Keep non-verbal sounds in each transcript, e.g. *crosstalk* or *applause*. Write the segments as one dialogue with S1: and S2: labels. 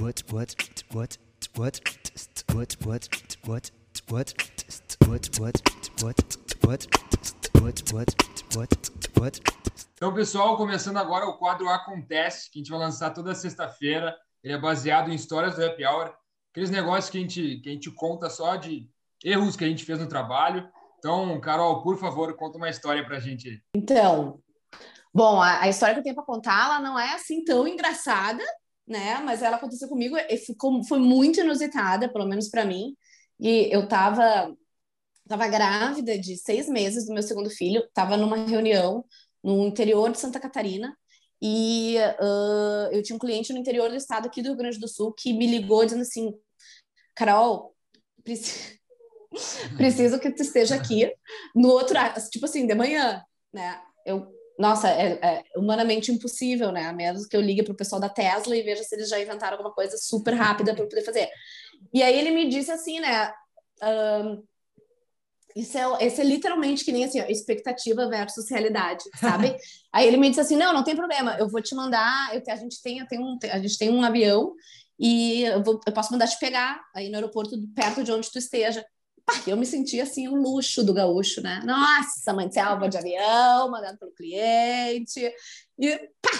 S1: what what what what what what what what what what what what what what Então, pessoal, começando agora o quadro Acontece, que a gente vai lançar toda sexta-feira. Ele é baseado em histórias do Happy Hour, aqueles negócios que a gente, que a gente conta só de erros que a gente fez no trabalho. Então, Carol, por favor, conta uma história pra gente.
S2: Então, bom, a, a história que eu tenho para contar, ela não é assim tão engraçada, né? Mas ela aconteceu comigo e ficou, foi muito inusitada, pelo menos para mim. E eu tava, tava grávida de seis meses do meu segundo filho, tava numa reunião no interior de Santa Catarina e uh, eu tinha um cliente no interior do estado aqui do Rio Grande do Sul que me ligou dizendo assim, Carol, preciso, *laughs* preciso que tu esteja aqui no outro, tipo assim, de manhã, né? Eu nossa, é, é, humanamente impossível, né? A menos que eu ligue para o pessoal da Tesla e veja se eles já inventaram alguma coisa super rápida para poder fazer. E aí ele me disse assim, né? Um, isso é, isso é literalmente que nem assim, ó, expectativa versus realidade, sabe? *laughs* aí ele me disse assim, não, não tem problema, eu vou te mandar, eu, a gente tem, eu tenho um, a gente tem um avião e eu, vou, eu posso mandar te pegar aí no aeroporto perto de onde tu esteja eu me senti assim, um luxo do gaúcho, né? Nossa, de selva de avião, mandado pelo cliente, e pá,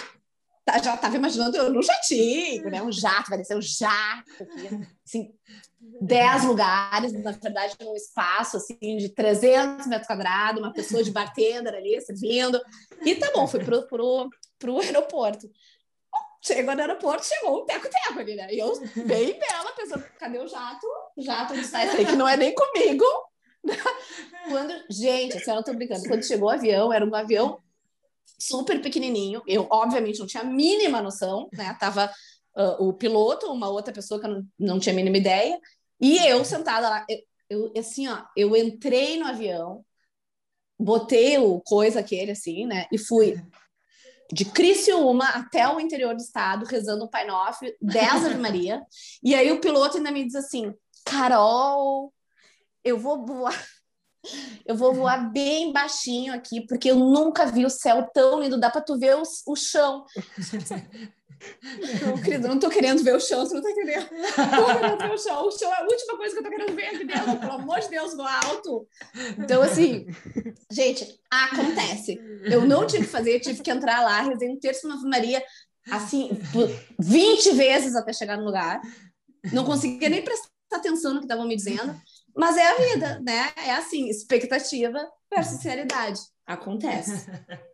S2: tá, já estava imaginando eu no jatinho, né? Um jato, vai descer um jato, assim, dez lugares, na verdade, num espaço assim de 300 metros quadrados, uma pessoa de bartender ali servindo, e tá bom, fui pro, pro, pro aeroporto. Chegou no aeroporto, chegou um teco-teco ali, né? E eu, bem bela, pensando, cadê o jato? O jato onde está esse aí, que não é nem comigo. *laughs* Quando, gente, assim, eu não tô brincando, quando chegou o avião, era um avião super pequenininho. Eu, obviamente, não tinha a mínima noção, né? Tava uh, o piloto, uma outra pessoa que eu não, não tinha a mínima ideia, e eu sentada lá. Eu, eu, assim, ó, eu entrei no avião, botei o coisa aquele, assim, né? E fui de Criciúma até o interior do estado, rezando o Pai Nosso, 10 Ave Maria. e aí o piloto ainda me diz assim: Carol, eu vou voar. *laughs* Eu vou voar bem baixinho aqui, porque eu nunca vi o céu tão lindo. Dá para tu ver o, o chão. *laughs* Não, querido, não tô querendo ver o chão, você não tá entendendo. Não tô querendo ver o chão. O chão é a última coisa que eu tô querendo ver aqui dentro, pelo amor de Deus, no alto. Então, assim, gente, acontece. Eu não tive que fazer, tive que entrar lá, rezei um terço na Maria, assim, 20 vezes até chegar no lugar. Não conseguia nem prestar atenção no que estavam me dizendo. Mas é a vida, né? É assim, expectativa versus realidade. Acontece. *laughs*